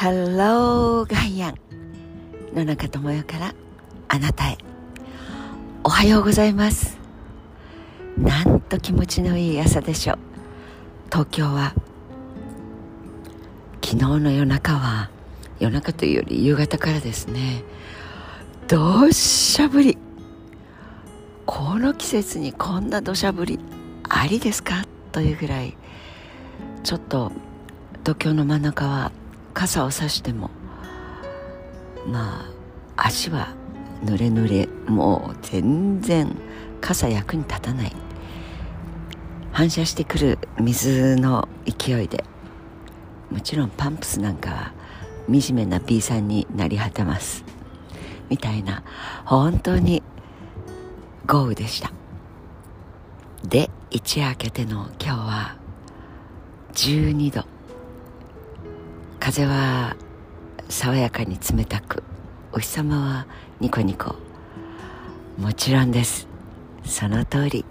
Hello ガイアン。野中智代からあなたへ。おはようございます。なんと気持ちのいい朝でしょう。東京は昨日の夜中は夜中というより夕方からですね。どしゃ降り。この季節にこんな土砂降りありですか？というぐらいちょっと東京の真ん中は傘を差してもまあ足は濡れ濡れもう全然傘役に立たない反射してくる水の勢いで。もちろんパンプスなんかは惨めな B さんになり果てます。みたいな本当に豪雨でした。で一夜明けての今日は。12度。風は爽やかに冷たくお日様はニコニコ。もちろんです。その通り。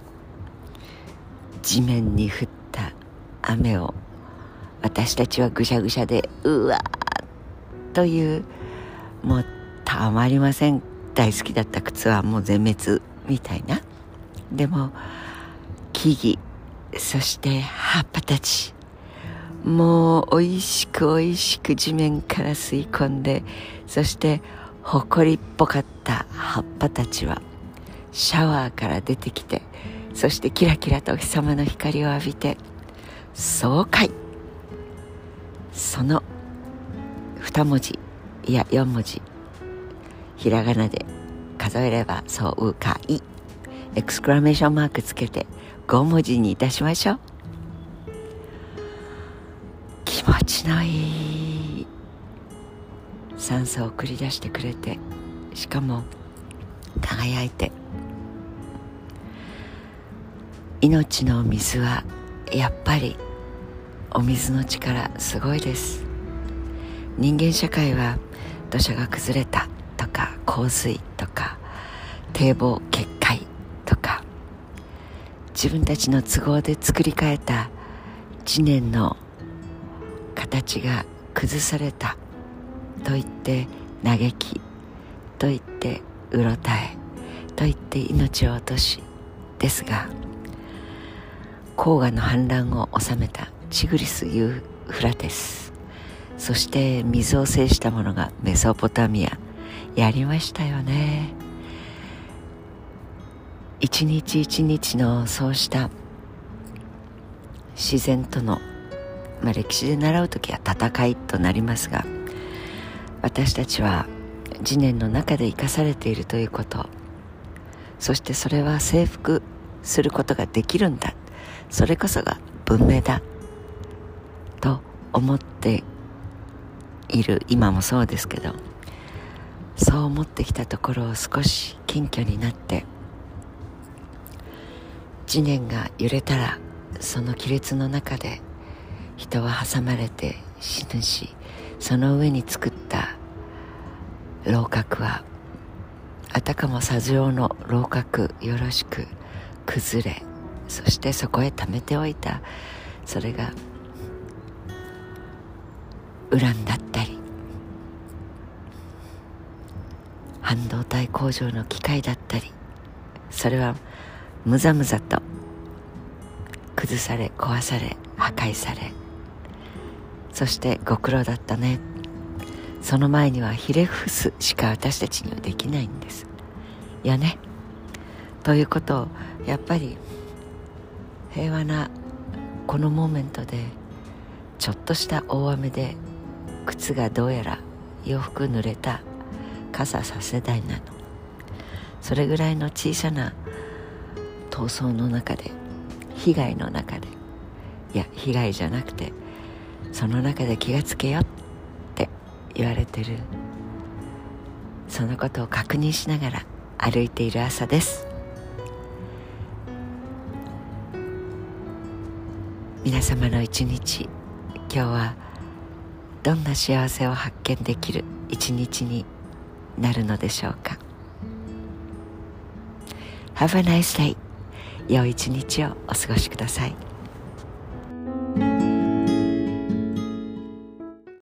地面に降った雨を私たちはぐしゃぐしゃでうわーというもうたまりません。大好きだった靴はもう全滅みたいな。でも木々そして葉っぱたち。もう美味しく美味しく地面から吸い込んでそして埃っぽかった葉っぱたちはシャワーから出てきてそしてキラキラとお日様の光を浴びて爽快。その2文字いや4文字ひらがなで数えればそうかい。エクスクラメーションマークつけて5文字にいたしましょう。ちのいい酸素を送り出してくれてしかも輝いて。命の水はやっぱりお水の力すごいです。人間社会は土砂が崩れたとか洪水とか堤防決壊とか自分たちの都合で作り変えた知念の形が崩された。と言って嘆き。と言ってうろたえ。と言って命を落とし。ですが黄河の氾濫を収めたチグリス・ユーフラテスそして水を制したものがメソポタミア。やりましたよね。一日一日のそうした自然との、まあ、歴史で習う時は戦いとなりますが私たちは次年の中で生かされているということそしてそれは征服することができるんだそれこそが文明だと思っている今もそうですけどそう思ってきたところを少し謙虚になって地面が揺れたらその亀裂の中で人は挟まれて死ぬしその上に作った楼閣はあたかも砂上の楼閣よろしく崩れそしてそこへ貯めておいた。それがウランだったり半導体工場の機械だったりそれはむざむざと崩され壊され破壊されそしてご苦労だったね。その前にはひれ伏すしか私たちにはできないんです。よね。ということをやっぱり平和なこのモーメントでちょっとした大雨で靴がどうやら洋服濡れた傘させ代なの。それぐらいの小さな闘争の中で被害の中でいや被害じゃなくてその中で気がつけよって言われてる。そのことを確認しながら歩いている朝です。皆様の一日今日はどんな幸せを発見できる一日になるのでしょうか。Have a nice day 良い一日をお過ごしください。